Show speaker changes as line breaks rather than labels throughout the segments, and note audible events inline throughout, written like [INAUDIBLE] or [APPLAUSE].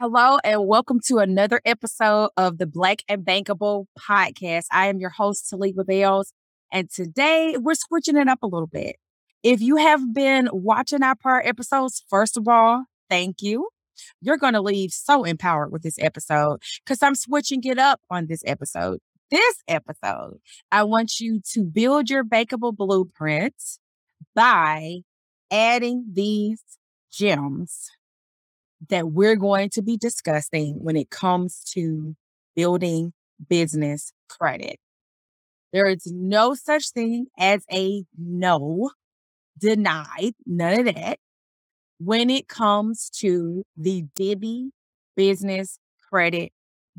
Hello, and welcome to another episode of the Black and Bankable podcast. I am your host, Talibah Bayles, and today we're switching it up a little bit. If you have been watching our prior episodes, first of all, thank you. You're going to leave so empowered with this episode because I'm switching it up on this episode. This episode, I want you to build your bankable blueprint by adding these gems that we're going to be discussing when it comes to building business credit. There is no such thing as a no, denied, none of that. When it comes to the Divvy Business Credit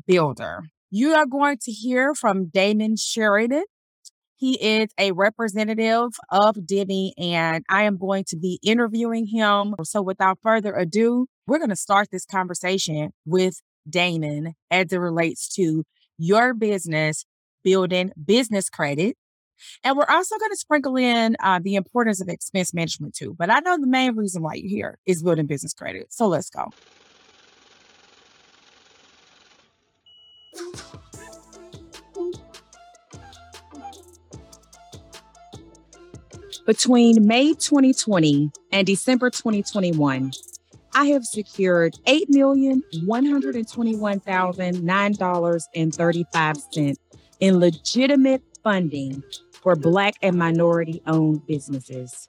Builder, you are going to hear from Damon Sheranian. He is a representative of Divvy, and I am going to be interviewing him. So, without further ado, we're going to start this conversation with Damon as it relates to your business building business credit. And we're also going to sprinkle in uh, the importance of expense management too. But I know the main reason why you're here is building business credit. So let's go. Between May 2020 and December 2021, I have secured $8,121,009.35 in legitimate funding for Black and minority owned businesses.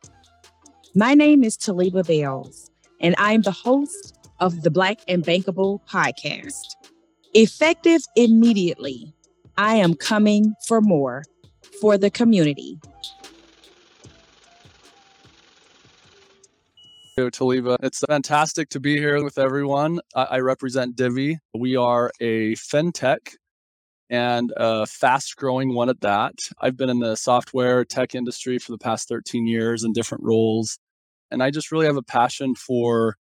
My name is Talibah Bayles, and I'm the host of the Black and Bankable podcast. Effective immediately, I am coming for more for the community.
Talibah. It's fantastic to be here with everyone. I, I represent Divvy. We are a fintech and a fast growing one at that. I've been in the software tech industry for the past 13 years in different roles. And I just really have a passion for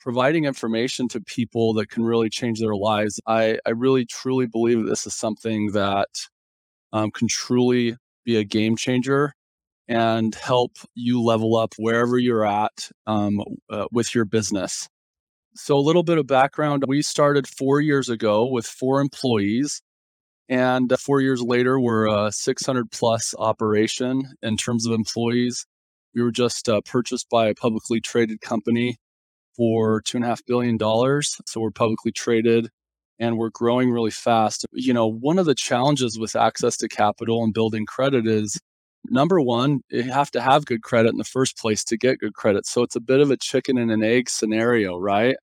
providing information to people that can really change their lives. I, I really truly believe this is something that um, can truly be a game changer and help you level up wherever you're at um, uh, with your business. So, a little bit of background we started four years ago with four employees. And uh, four years later, we're a 600 plus operation in terms of employees. We were just uh, purchased by a publicly traded company for $2.5 billion. So, we're publicly traded and we're growing really fast. You know, one of the challenges with access to capital and building credit is number one, you have to have good credit in the first place to get good credit. So it's a bit of a chicken and an egg scenario, right?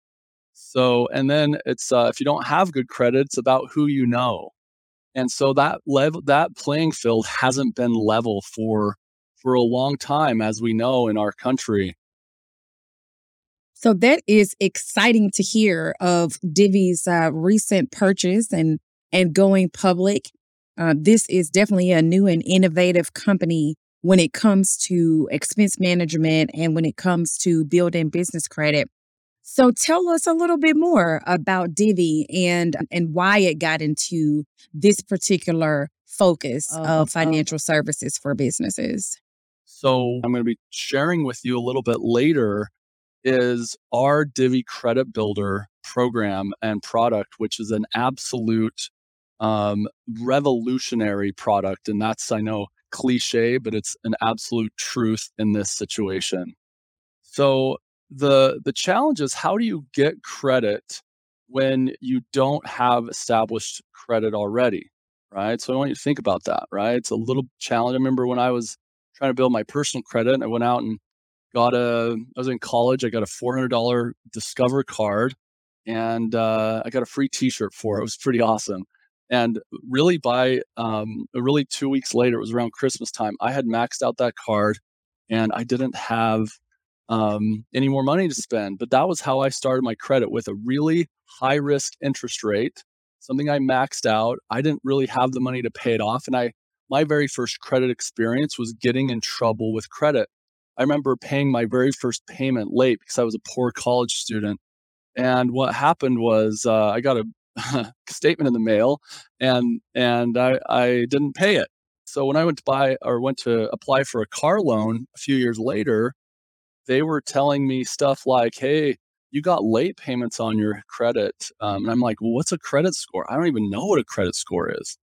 So, and then it's uh, if you don't have good credit, it's about who you know, and so that level, that playing field hasn't been level for for a long time, as we know in our country.
So that is exciting to hear of Divvy's uh, recent purchase and and going public. Uh, this is definitely a new and innovative company when it comes to expense management and when it comes to building business credit. So tell us a little bit more about Divvy and and why it got into this particular focus of financial uh, services for businesses.
So I'm going to be sharing with you a little bit later is our Divvy Credit Builder program and product, which is an absolute um, revolutionary product. And that's, I know, cliche, but it's an absolute truth in this situation. So the the challenge is how do you get credit when you don't have established credit already, right? So I want you to think about that, right? It's a little challenge. I remember when I was trying to build my personal credit, and I went out and got a. I was in college. I got a four hundred dollar Discover card, and uh, I got a free T-shirt for it. It was pretty awesome. And really, by um, really two weeks later, it was around Christmas time. I had maxed out that card, and I didn't have um, any more money to spend. But that was how I started my credit with a really high risk interest rate, something I maxed out. I didn't really have the money to pay it off, and I my very first credit experience was getting in trouble with credit. I remember paying my very first payment late because I was a poor college student. And what happened was uh, I got a [LAUGHS] statement in the mail and and I, I didn't pay it. So when I went to buy or went to apply for a car loan a few years later, they were telling me stuff like, "Hey, you got late payments on your credit. Um, and I'm like, well, what's a credit score? I don't even know what a credit score is.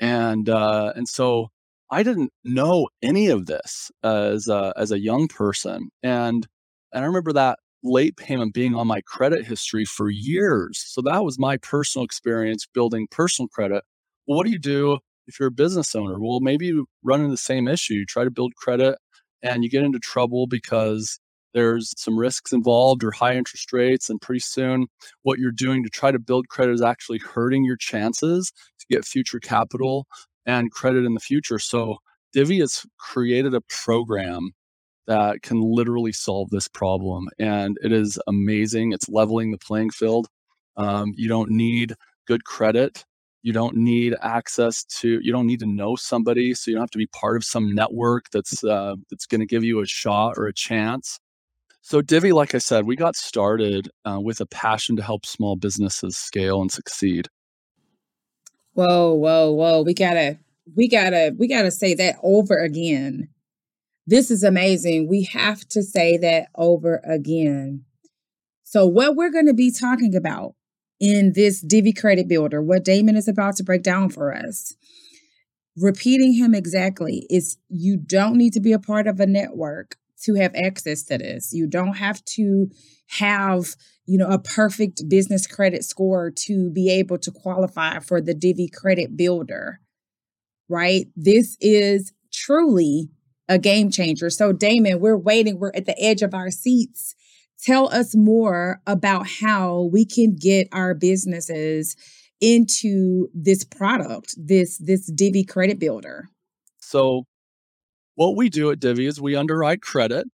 And, uh, and so I didn't know any of this as a, as a young person. And, and I remember that late payment being on my credit history for years. So that was my personal experience building personal credit. Well, what do you do if you're a business owner? Well, maybe you run into the same issue. You try to build credit and you get into trouble because there's some risks involved or high interest rates. And pretty soon, what you're doing to try to build credit is actually hurting your chances to get future capital and credit in the future. So, Divvy has created a program that can literally solve this problem. And it is amazing. It's leveling the playing field. Um, you don't need good credit. You don't need access to. You don't need to know somebody, so you don't have to be part of some network that's uh, that's going to give you a shot or a chance. So Divvy, like I said, we got started uh, with a passion to help small businesses scale and succeed.
Whoa, whoa, whoa! We gotta, we gotta, we gotta say that over again this is amazing. We have to say that over again. So, what we're going to be talking about in this Divvy Credit Builder, what Damon is about to break down for us, repeating him exactly, is you don't need to be a part of a network to have access to this. You don't have to have, you know, a perfect business credit score to be able to qualify for the Divvy Credit Builder. Right? This is truly a game changer. So, Damon, we're waiting. We're at the edge of our seats. Tell us more about how we can get our businesses into this product, this this Divvy credit builder.
So, what we do at Divvy is we underwrite credit.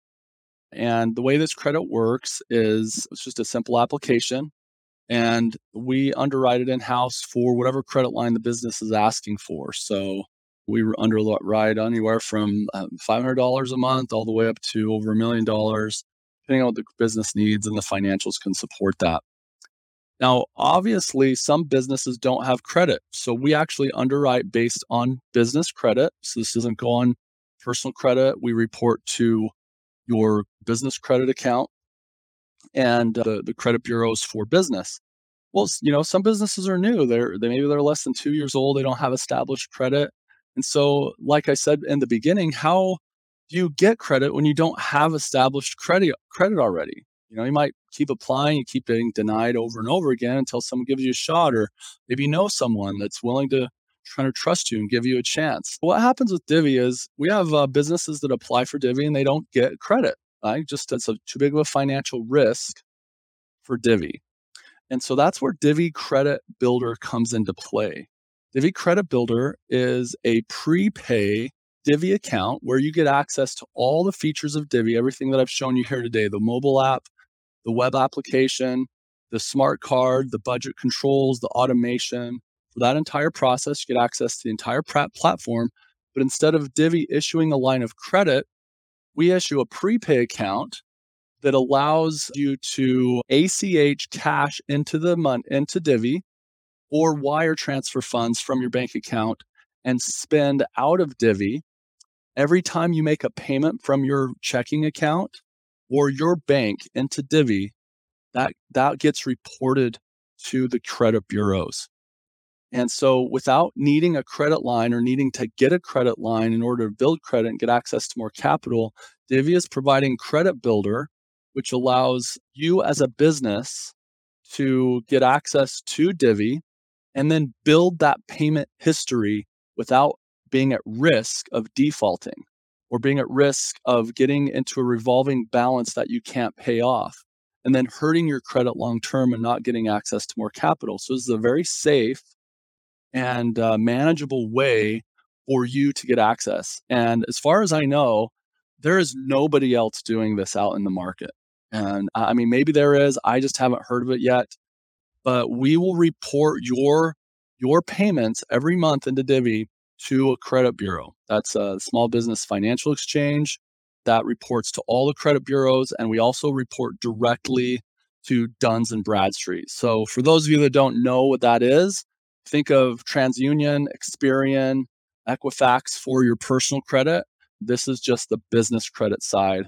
And the way this credit works is it's just a simple application. And we underwrite it in house for whatever credit line the business is asking for. So we underwrite anywhere from um, $500 a month all the way up to over a million dollars, depending on what the business needs and the financials can support that. Now, obviously, some businesses don't have credit. So we actually underwrite based on business credit. So this doesn't go on personal credit. We report to your business credit account and uh, the, the credit bureaus for business. Well, you know, some businesses are new. They're they maybe they're less than two years old. They don't have established credit. And so, like I said in the beginning, how do you get credit when you don't have established credit credit already? You know, you might keep applying, you keep getting denied over and over again until someone gives you a shot, or maybe you know someone that's willing to try to trust you and give you a chance. What happens with Divvy is we have uh, businesses that apply for Divvy and they don't get credit. Right? Just it's a, too big of a financial risk for Divvy. And so that's where Divvy Credit Builder comes into play. Divvy Credit Builder is a prepay Divvy account where you get access to all the features of Divvy, everything that I've shown you here today the mobile app, the web application, the smart card, the budget controls, the automation. For that entire process, you get access to the entire platform. But instead of Divvy issuing a line of credit, we issue a prepay account that allows you to ACH cash into the month into Divvy or wire transfer funds from your bank account and spend out of Divvy every time you make a payment from your checking account or your bank into Divvy, that, that gets reported to the credit bureaus. And so, without needing a credit line or needing to get a credit line in order to build credit and get access to more capital, Divvy is providing Credit Builder, which allows you as a business to get access to Divvy and then build that payment history without being at risk of defaulting or being at risk of getting into a revolving balance that you can't pay off and then hurting your credit long term and not getting access to more capital. So, this is a very safe and uh, manageable way for you to get access. And as far as I know, there is nobody else doing this out in the market. And I mean, maybe there is. I just haven't heard of it yet but we will report your your payments every month into Divvy to a credit bureau. That's a small business financial exchange that reports to all the credit bureaus, and we also report directly to Duns and Bradstreet. So for those of you that don't know what that is, think of TransUnion, Experian, Equifax for your personal credit. This is just the business credit side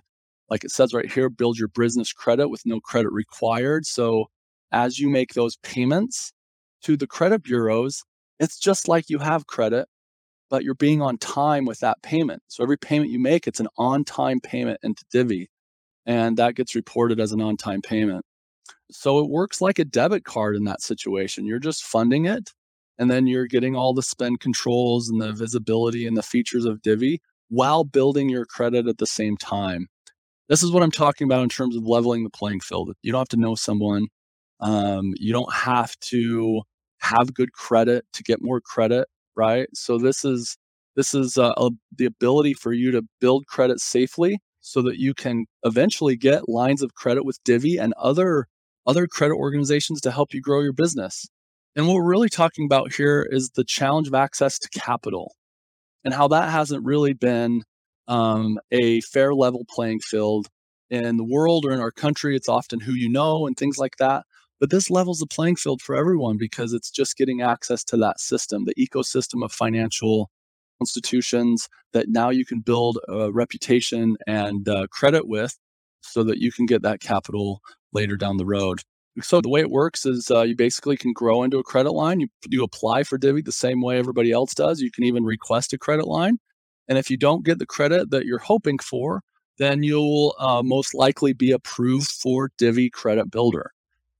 like it says right here, build your business credit with no credit required. So as you make those payments to the credit bureaus, it's just like you have credit, but you're being on time with that payment. So every payment you make, it's an on time payment into Divvy, and that gets reported as an on time payment. So it works like a debit card in that situation. You're just funding it, and then you're getting all the spend controls and the visibility and the features of Divvy while building your credit at the same time. This is what I'm talking about in terms of leveling the playing field. You don't have to know someone. Um, you don't have to have good credit to get more credit right? So this is this is uh, a, the ability for you to build credit safely so that you can eventually get lines of credit with Divvy and other other credit organizations to help you grow your business. And what we're really talking about here is the challenge of access to capital and how that hasn't really been um, a fair level playing field in the world or in our country. It's often who you know and things like that. But this levels the playing field for everyone because it's just getting access to that system, the ecosystem of financial institutions that now you can build a reputation and uh, credit with so that you can get that capital later down the road. So the way it works is uh, you basically can grow into a credit line. You, you apply for Divvy the same way everybody else does. You can even request a credit line. And if you don't get the credit that you're hoping for, then you'll uh, most likely be approved for Divvy Credit Builder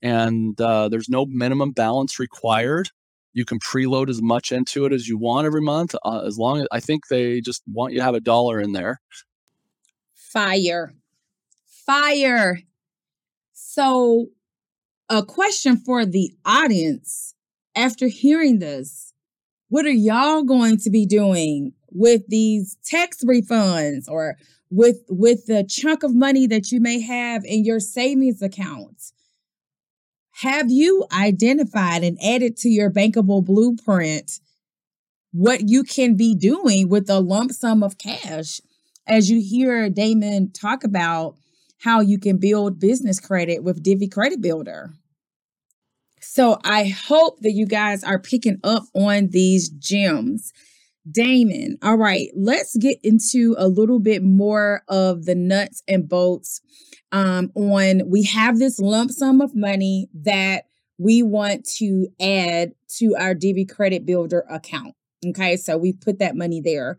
and uh, there's no minimum balance required. You can preload as much into it as you want every month, uh, as long as I think they just want you to have a dollar in there.
Fire, fire. So, a question for the audience after hearing this what are y'all going to be doing with these tax refunds or with with the chunk of money that you may have in your savings accounts have you identified and added to your bankable blueprint what you can be doing with a lump sum of cash? As you hear Damon talk about how you can build business credit with Divvy Credit Builder. So I hope that you guys are picking up on these gems. Damon, all right, let's get into a little bit more of the nuts and bolts um, on we have this lump sum of money that we want to add to our Divvy Credit Builder account. Okay, so we put that money there.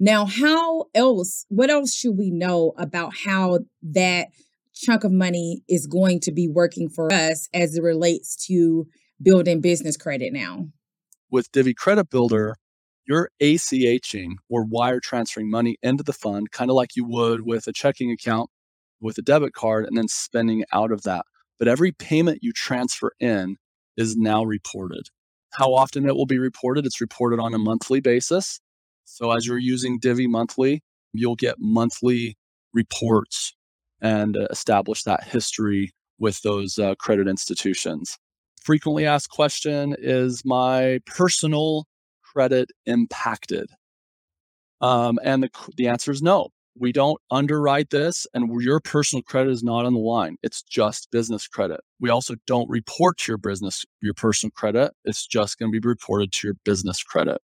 Now, how else, what else should we know about how that chunk of money is going to be working for us as it relates to building business credit now?
With Divvy Credit Builder, you're ACHing or wire transferring money into the fund, kind of like you would with a checking account with a debit card and then spending out of that. But every payment you transfer in is now reported. How often it will be reported? It's reported on a monthly basis. So as you're using Divvy monthly, you'll get monthly reports and uh, establish that history with those uh, credit institutions. Frequently asked question is my personal credit impacted? Um, and the, the answer is no. We don't underwrite this and your personal credit is not on the line. It's just business credit. We also don't report to your business your personal credit. It's just going to be reported to your business credit.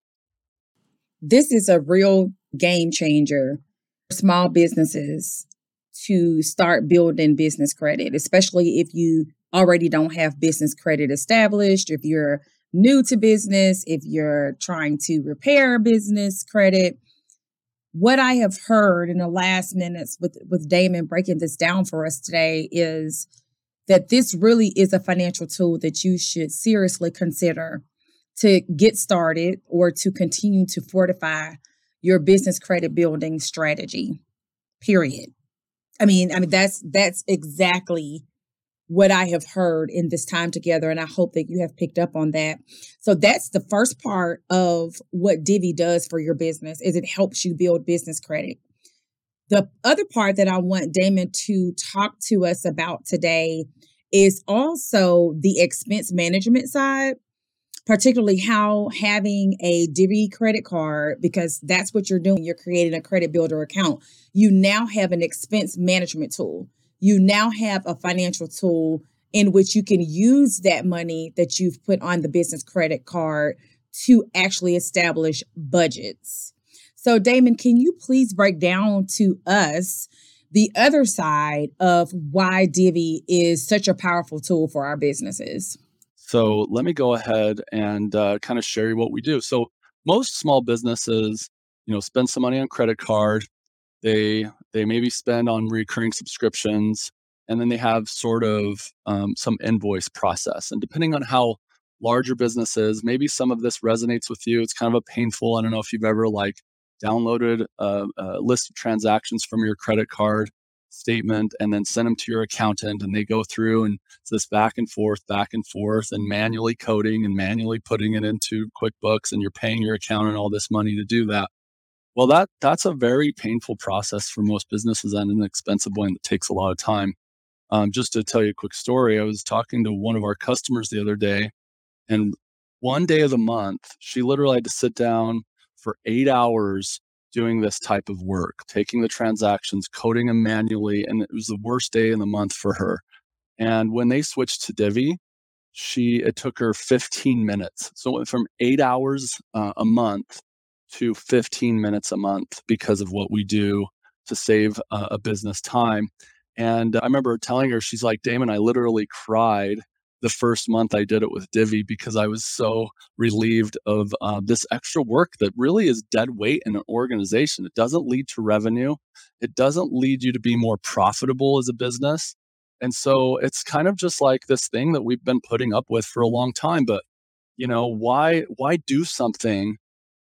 This is a real game changer for small businesses to start building business credit especially if you already don't have business credit established if you're new to business if you're trying to repair business credit what I have heard in the last minutes with, with Damon breaking this down for us today is that this really is a financial tool that you should seriously consider to get started or to continue to fortify your business credit building strategy. Period. I mean, I mean that's that's exactly what I have heard in this time together. And I hope that you have picked up on that. So that's the first part of what Divvy does for your business is it helps you build business credit. The other part that I want Damon to talk to us about today is also the expense management side, particularly how having a Divvy credit card, because that's what you're doing. You're creating a credit builder account. You now have an expense management tool you now have a financial tool in which you can use that money that you've put on the business credit card to actually establish budgets. So, Damon, can you please break down to us the other side of why Divvy is such a powerful tool for our businesses.
So let me go ahead and uh, kind of share you what we do. So most small businesses, you know, spend some money on credit card. They they maybe spend on recurring subscriptions, and then they have sort of um, some invoice process. And depending on how larger businesses, maybe some of this resonates with you. It's kind of a painful. I don't know if you've ever like downloaded a, a list of transactions from your credit card statement and then send them to your accountant and they go through and it's this back and forth back and forth and manually coding and manually putting it into quickbooks and you're paying your accountant all this money to do that well that that's a very painful process for most businesses and an expensive one that takes a lot of time um, just to tell you a quick story i was talking to one of our customers the other day and one day of the month she literally had to sit down for eight hours doing this type of work, taking the transactions, coding them manually. And it was the worst day in the month for her. And when they switched to Divvy, she it took her 15 minutes. So it went from eight hours uh, a month to 15 minutes a month because of what we do to save a business time. And I remember telling her, she's like, Damon, I literally cried the first month I did it with Divvy because I was so relieved of uh, this extra work that really is dead weight in an organization. It doesn't lead to revenue, it doesn't lead you to be more profitable as a business. And so it's kind of just like this thing that we've been putting up with for a long time. But you know, why why do something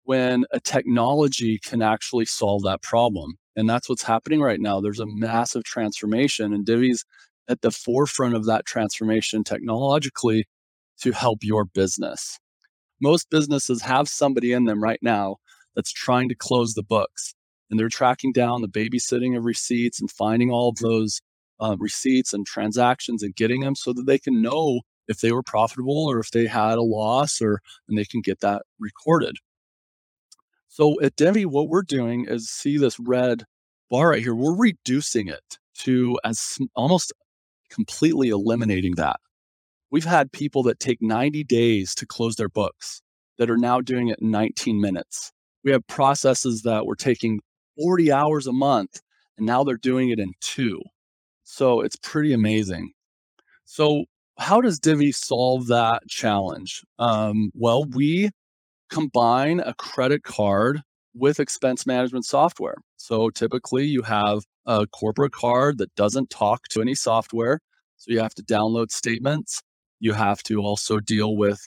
when a technology can actually solve that problem? And that's what's happening right now. There's a massive transformation, and Divvy's at the forefront of that transformation technologically to help your business. Most businesses have somebody in them right now that's trying to close the books and they're tracking down the babysitting of receipts and finding all of those uh, receipts and transactions and getting them so that they can know if they were profitable or if they had a loss or and they can get that recorded. So at Divvy, what we're doing is see this red bar right here. We're reducing it to as almost completely eliminating that. We've had people that take 90 days to close their books that are now doing it in 19 minutes. We have processes that were taking 40 hours a month and now they're doing it in two. So it's pretty amazing. So, how does Divvy solve that challenge? Um, well, we combine a credit card with expense management software. So typically you have a corporate card that doesn't talk to any software. So you have to download statements. You have to also deal with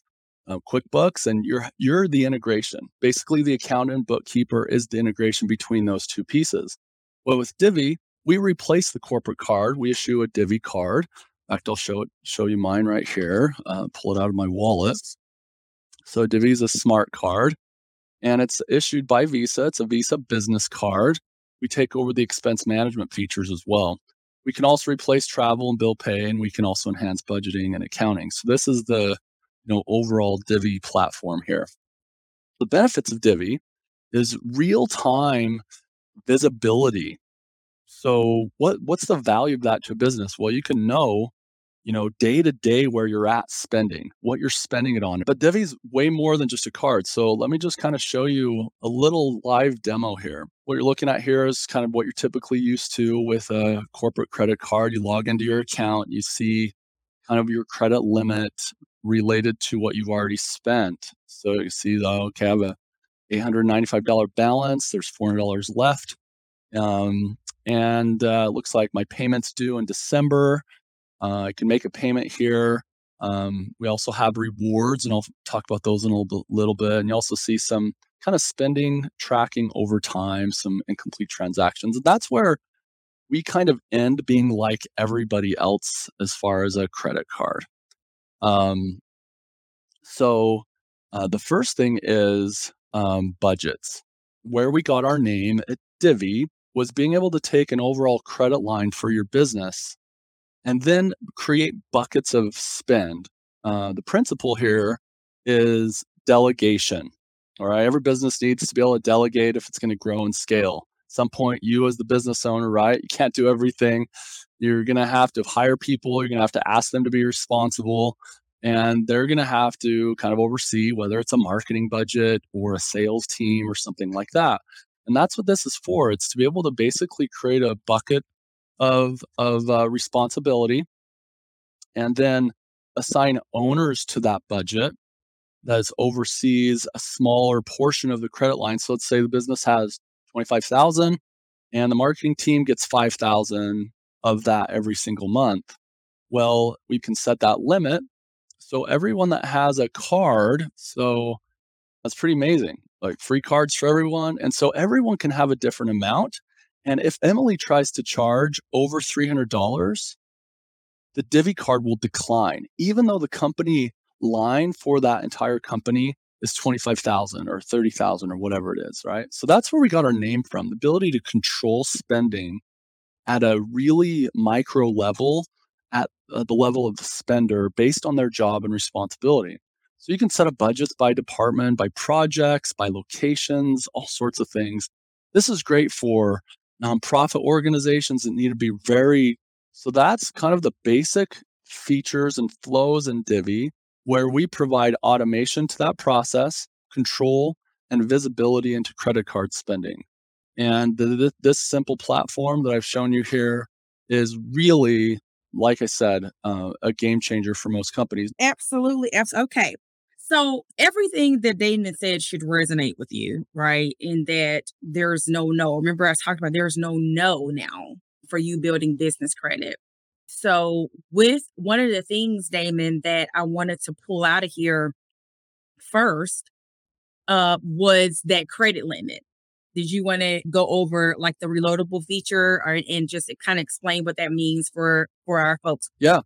uh, QuickBooks, and you're you're the integration. Basically, the accountant bookkeeper is the integration between those two pieces. Well, with Divvy, we replace the corporate card. We issue a Divvy card. In fact, I'll show it show you mine right here. Uh, pull it out of my wallet. So Divvy is a smart card and it's issued by Visa. It's a Visa business card. We take over the expense management features as well. We can also replace travel and bill pay, and we can also enhance budgeting and accounting. So this is the you know overall Divvy platform here. The benefits of Divvy is real time visibility. So what what's the value of that to a business? Well, you can know you know, day to day where you're at spending, what you're spending it on. But Divvy's way more than just a card. So let me just kind of show you a little live demo here. What you're looking at here is kind of what you're typically used to with a corporate credit card. You log into your account, you see kind of your credit limit related to what you've already spent. So you see, oh, okay, I have a $895 balance. There's $400 left. Um, and uh, looks like my payment's due in December. Uh, I can make a payment here. Um, we also have rewards, and I'll talk about those in a little, bit. And you also see some kind of spending tracking over time, some incomplete transactions. And that's where we kind of end being like everybody else as far as a credit card. Um, so uh, the first thing is um, budgets. Where we got our name at Divvy was being able to take an overall credit line for your business and then create buckets of spend. Uh, the principle here is delegation. All right, every business needs to be able to delegate if it's going to grow and scale. At some point, you as the business owner, right? You can't do everything. You're going to have to hire people. You're going to have to ask them to be responsible. And they're going to have to kind of oversee whether it's a marketing budget or a sales team or something like that. And that's what this is for. It's to be able to basically create a bucket of of uh, responsibility, and then assign owners to that budget that oversees a smaller portion of the credit line. So let's say the business has 25,000 and the marketing team gets 5,000 of that every single month. Well, we can set that limit. So everyone that has a card, so that's pretty amazing. Like free cards for everyone. And so everyone can have a different amount. And if Emily tries to charge over $300, the Divvy card will decline, even though the company line for that entire company is 25,000 or 30,000 or whatever it is, right? So that's where we got our name from the ability to control spending at a really micro level, at uh, the level of the spender based on their job and responsibility. So you can set up budgets by department, by projects, by locations, all sorts of things. This is great for nonprofit organizations that need to be very so that's kind of the basic features and flows in Divvy where we provide automation to that process, control, and visibility into credit card spending. And the, the, this simple platform that I've shown you here is really, like I said, uh, a game changer for most companies.
Absolutely. Okay. So everything that Damon said should resonate with you, right? In that there's no no. Remember, I talked about there's no no now for you building business credit. So, with one of the things, Damon, that I wanted to pull out of here first uh, was that credit limit. Did you want to go over like the reloadable feature or, and just kind of explain what that means for for our folks?
Yeah.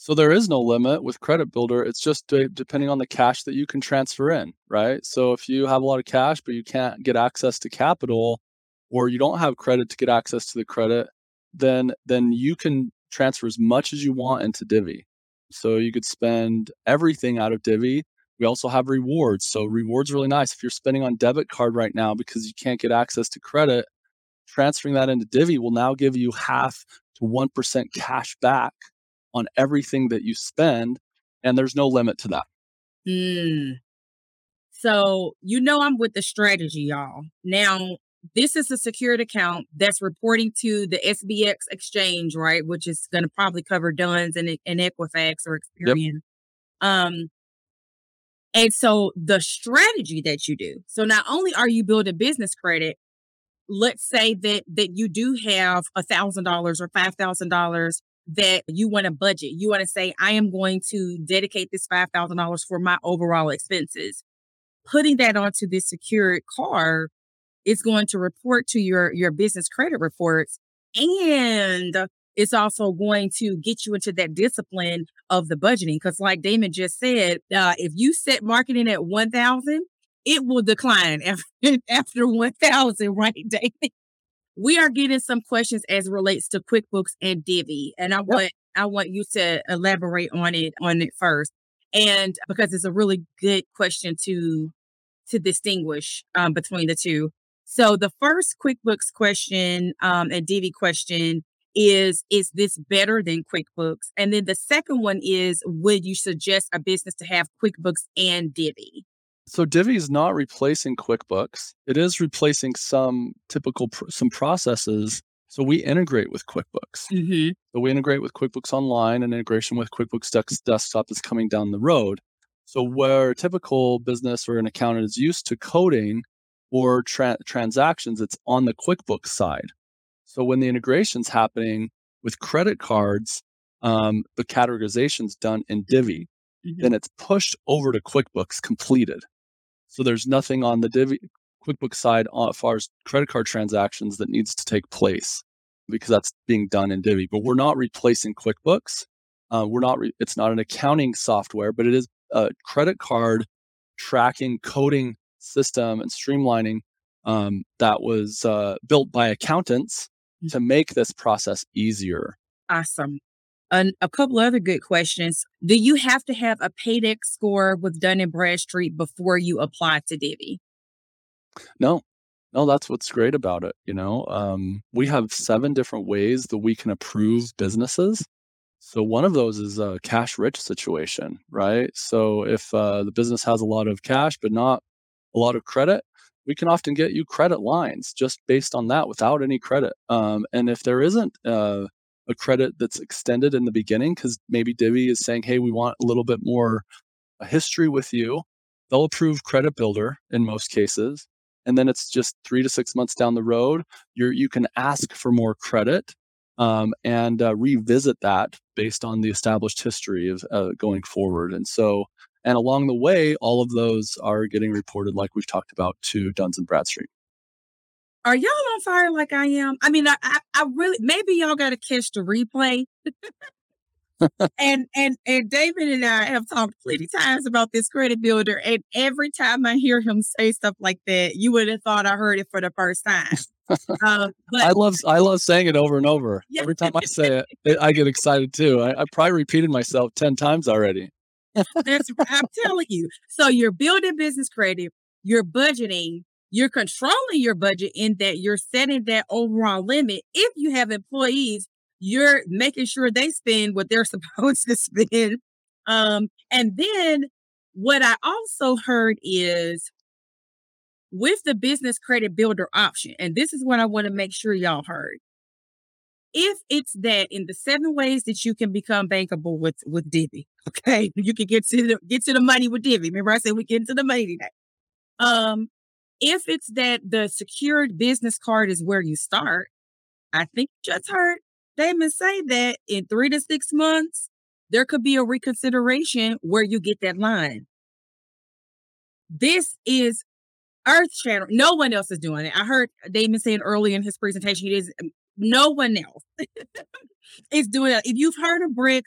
So there is no limit with Credit Builder. It's just depending on the cash that you can transfer in, right? So if you have a lot of cash but you can't get access to capital or you don't have credit to get access to the credit, then then you can transfer as much as you want into Divvy. So you could spend everything out of Divvy. We also have rewards. So rewards really nice. If you're spending on debit card right now because you can't get access to credit, transferring that into Divvy will now give you half to 1% cash back on everything that you spend. And there's no limit to that.
Mm. So, you know, I'm with the strategy, y'all. Now, this is a secured account that's reporting to the SBX exchange, right? Which is going to probably cover Duns and, and Equifax or Experian. Yep. Um, and so the strategy that you do, so not only are you building business credit, let's say that that you do have a thousand dollars or five thousand dollars that you want to budget. You want to say, I am going to dedicate this five thousand dollars for my overall expenses. Putting that onto this secured card is going to report to your your business credit reports and it's also going to get you into that discipline of the budgeting because like damon just said uh, if you set marketing at 1000 it will decline [LAUGHS] after, after 1000 right damon we are getting some questions as relates to quickbooks and divvy and i want i want you to elaborate on it on it first and because it's a really good question to to distinguish um, between the two so the first QuickBooks question um, and Divvy question is Is this better than QuickBooks? And then the second one is Would you suggest a business to have QuickBooks and Divvy?
So Divvy is not replacing QuickBooks. It is replacing some typical pr- some processes. So we integrate with QuickBooks. Mm-hmm. So we integrate with QuickBooks Online, and integration with QuickBooks Desktop is coming down the road. So where a typical business or an accountant is used to coding or tra- transactions, it's on the QuickBooks side. So when the integration's happening with credit cards, um, the categorization's done in Divvy. Mm-hmm. Then it's pushed over to QuickBooks completed. So there's nothing on the Divvy QuickBooks side as far as credit card transactions that needs to take place because that's being done in Divvy. But we're not replacing QuickBooks. Uh, we're not. Re- it's not an accounting software, but it is a credit card tracking coding system and streamlining um, that was uh, built by accountants mm. to make this process easier.
Awesome. And a couple other good questions. Do you have to have a Paydex score with Dun and Bradstreet before you apply to Divvy?
No, no, that's what's great about it. You know, um, we have seven different ways that we can approve businesses. So one of those is a cash rich situation, right? So if uh, the business has a lot of cash but not a lot of credit, we can often get you credit lines just based on that without any credit. Um, and if there isn't uh, a credit that's extended in the beginning because maybe Divvy is saying, hey, we want a little bit more history with you. They'll approve Credit Builder in most cases. And then it's just three to six months down the road, you you can ask for more credit um, and uh, revisit that based on the established history of uh, going forward. And so, and along the way, all of those are getting reported, like we've talked about, to Duns and Bradstreet.
Are y'all on fire like I am? I mean, I, I, I really maybe y'all got to catch the replay. [LAUGHS] and and and David and I have talked plenty times about this credit builder, and every time I hear him say stuff like that, you would have thought I heard it for the first time.
Um, [LAUGHS] but, I love I love saying it over and over. Yeah. Every time I say it, I get excited too. I, I probably repeated myself ten times already.
That's I'm telling you. So you're building business credit, you're budgeting, you're controlling your budget in that you're setting that overall limit. If you have employees, you're making sure they spend what they're [LAUGHS] supposed to spend. Um, and then what I also heard is with the business credit builder option, and this is what I want to make sure y'all heard. If it's that in the seven ways that you can become bankable with with Divvy, [LAUGHS] okay, you can get to the get to the money with Divvy. Remember, I said we get into the money today. Um, if it's that the secured business card is where you start, I think you just heard Damon say that in three to six months, there could be a reconsideration where you get that line. This is Earth Channel. No one else is doing it. I heard Damon saying early in his presentation, he is um, no one else [LAUGHS] is doing it. If you've heard of Brex,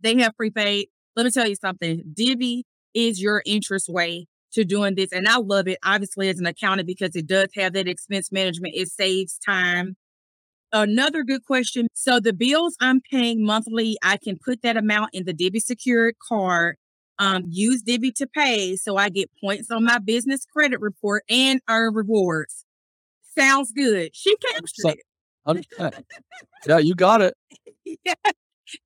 they have prepaid. Let me tell you something. Divvy is your interest way to doing this. And I love it, obviously, as an accountant, because it does have that expense management. It saves time. Another good question. So the bills I'm paying monthly, I can put that amount in the Divvy secured card um, use Divvy to pay so I get points on my business credit report and earn rewards. Sounds good. She captured
it. yeah, you got it. [LAUGHS] yeah.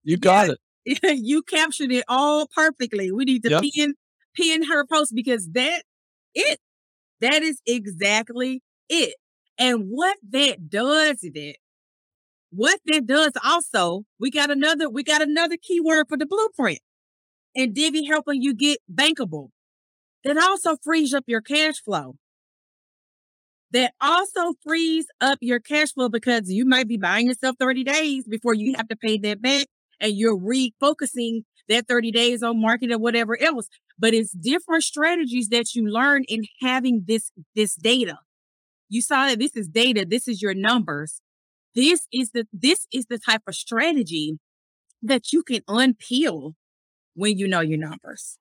You got
yeah. it. [LAUGHS] you captured it all perfectly. We need to yep. pin pin her post because that it that is exactly it. And what that does it what that does also, we got another we got another keyword for the blueprint and Divvy helping you get bankable. That also frees up your cash flow. That also frees up your cash flow because you might be buying yourself 30 days before you have to pay that back and you're refocusing that 30 days on market or whatever else. But it's different strategies that you learn in having this, this data. You saw that this is data. This is your numbers. This is the, this is the type of strategy that you can unpeel when you know your numbers.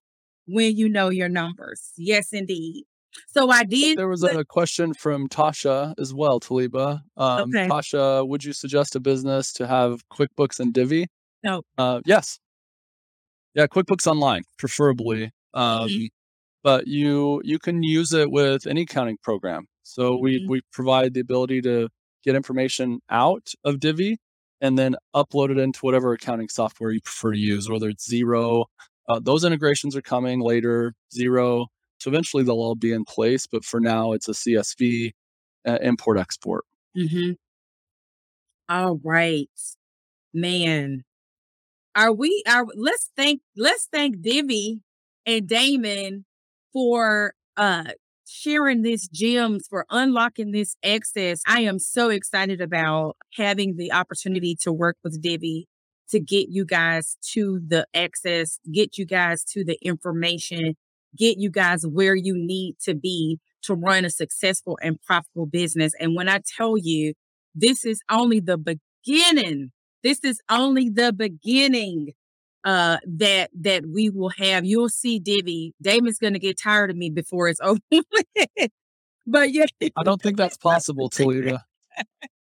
When you know your numbers. Yes, indeed. So I did.
There was a question from Tasha as well, Talibah. Um, okay. Tasha, would you suggest a business to have QuickBooks and Divvy?
No.
Uh, yes. Yeah, QuickBooks Online, preferably. Um, mm-hmm. But you you can use it with any accounting program. So mm-hmm. we we provide the ability to get information out of Divvy and then upload it into whatever accounting software you prefer to use, whether it's Xero. Uh, those integrations are coming later, Xero. So eventually they'll all be in place, but for now it's a CSV uh, import export.
Mm-hmm. All right, man. Are we? Are let's thank let's thank Divvy and Damon for uh sharing these gems, for unlocking this access. I am so excited about having the opportunity to work with Divvy to get you guys to the access, get you guys to the information, get you guys where you need to be to run a successful and profitable business. And when I tell you, this is only the beginning. This is only the beginning uh, that that we will have. You'll see Divvy. Damon's gonna get tired of me before it's [LAUGHS] over. but yeah,
I don't think that's [LAUGHS] possible, Talibah.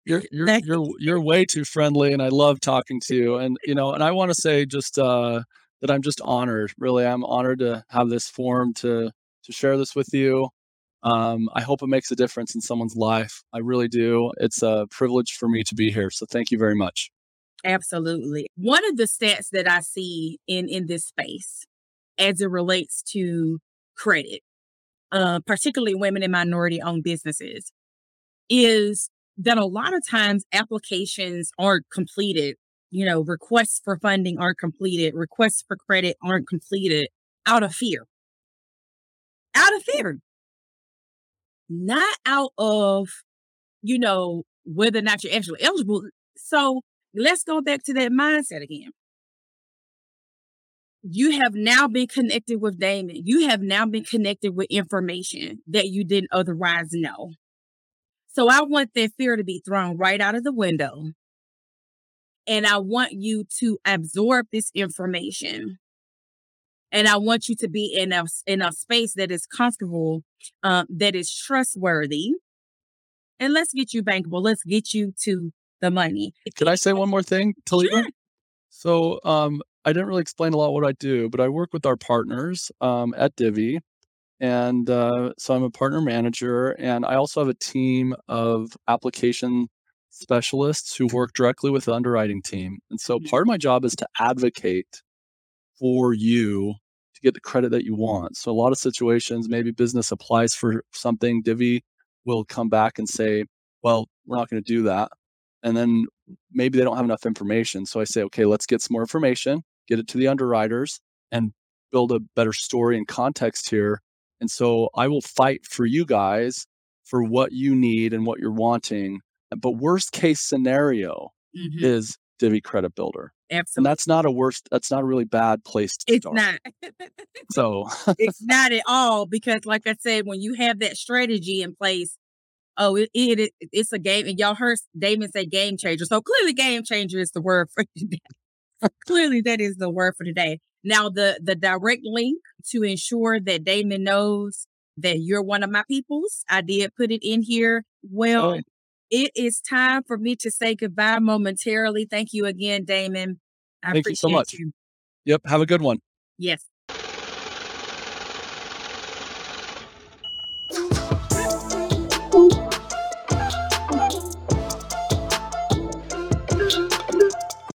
You're [LAUGHS] you're you're you're way too friendly, and I love talking to you. And you know, and I want to say just uh, that I'm just honored. Really, I'm honored to have this forum to to share this with you. Um, I hope it makes a difference in someone's life. I really do. It's a privilege for me to be here. So thank you very much.
Absolutely. One of the stats that I see in in this space as it relates to credit, uh, particularly women and minority owned businesses, is that a lot of times applications aren't completed. You know, requests for funding aren't completed, requests for credit aren't completed out of fear. Out of fear. Not out of, you know, whether or not you're actually eligible. So let's go back to that mindset again. You have now been connected with Damon. You have now been connected with information that you didn't otherwise know. So I want that fear to be thrown right out of the window. And I want you to absorb this information. And I want you to be in a, in a space that is comfortable, uh, that is trustworthy. And let's get you bankable. Let's get you to the money.
Can I say one more thing, Talibah? Sure. So um, I didn't really explain a lot what I do, but I work with our partners um, at Divvy. And uh, so I'm a partner manager, and I also have a team of application specialists who work directly with the underwriting team. And so mm-hmm. part of my job is to advocate for you to get the credit that you want. So a lot of situations, maybe business applies for something, Divvy will come back and say, well, we're not going to do that. And then maybe they don't have enough information. So I say, okay, let's get some more information, get it to the underwriters, and build a better story and context here and so I will fight for you guys for what you need and what you're wanting. But worst case scenario mm-hmm. is Divvy Credit Builder.
Absolutely.
And that's not a worst, that's not a really bad place to
it's
start.
not.
so [LAUGHS]
it's not at all because, like I said, when you have that strategy in place, oh, it, it it's a game. And y'all heard Damon say game changer. So clearly, game changer is the word for [LAUGHS] today. clearly, that is the word for today. Now, the the direct link to ensure that Damon knows that you're one of my peoples, I did put it in here. Well, oh. it is time for me to say goodbye momentarily. Thank you again, Damon. I
Thank you so much. You. Yep. Have a good one.
Yes.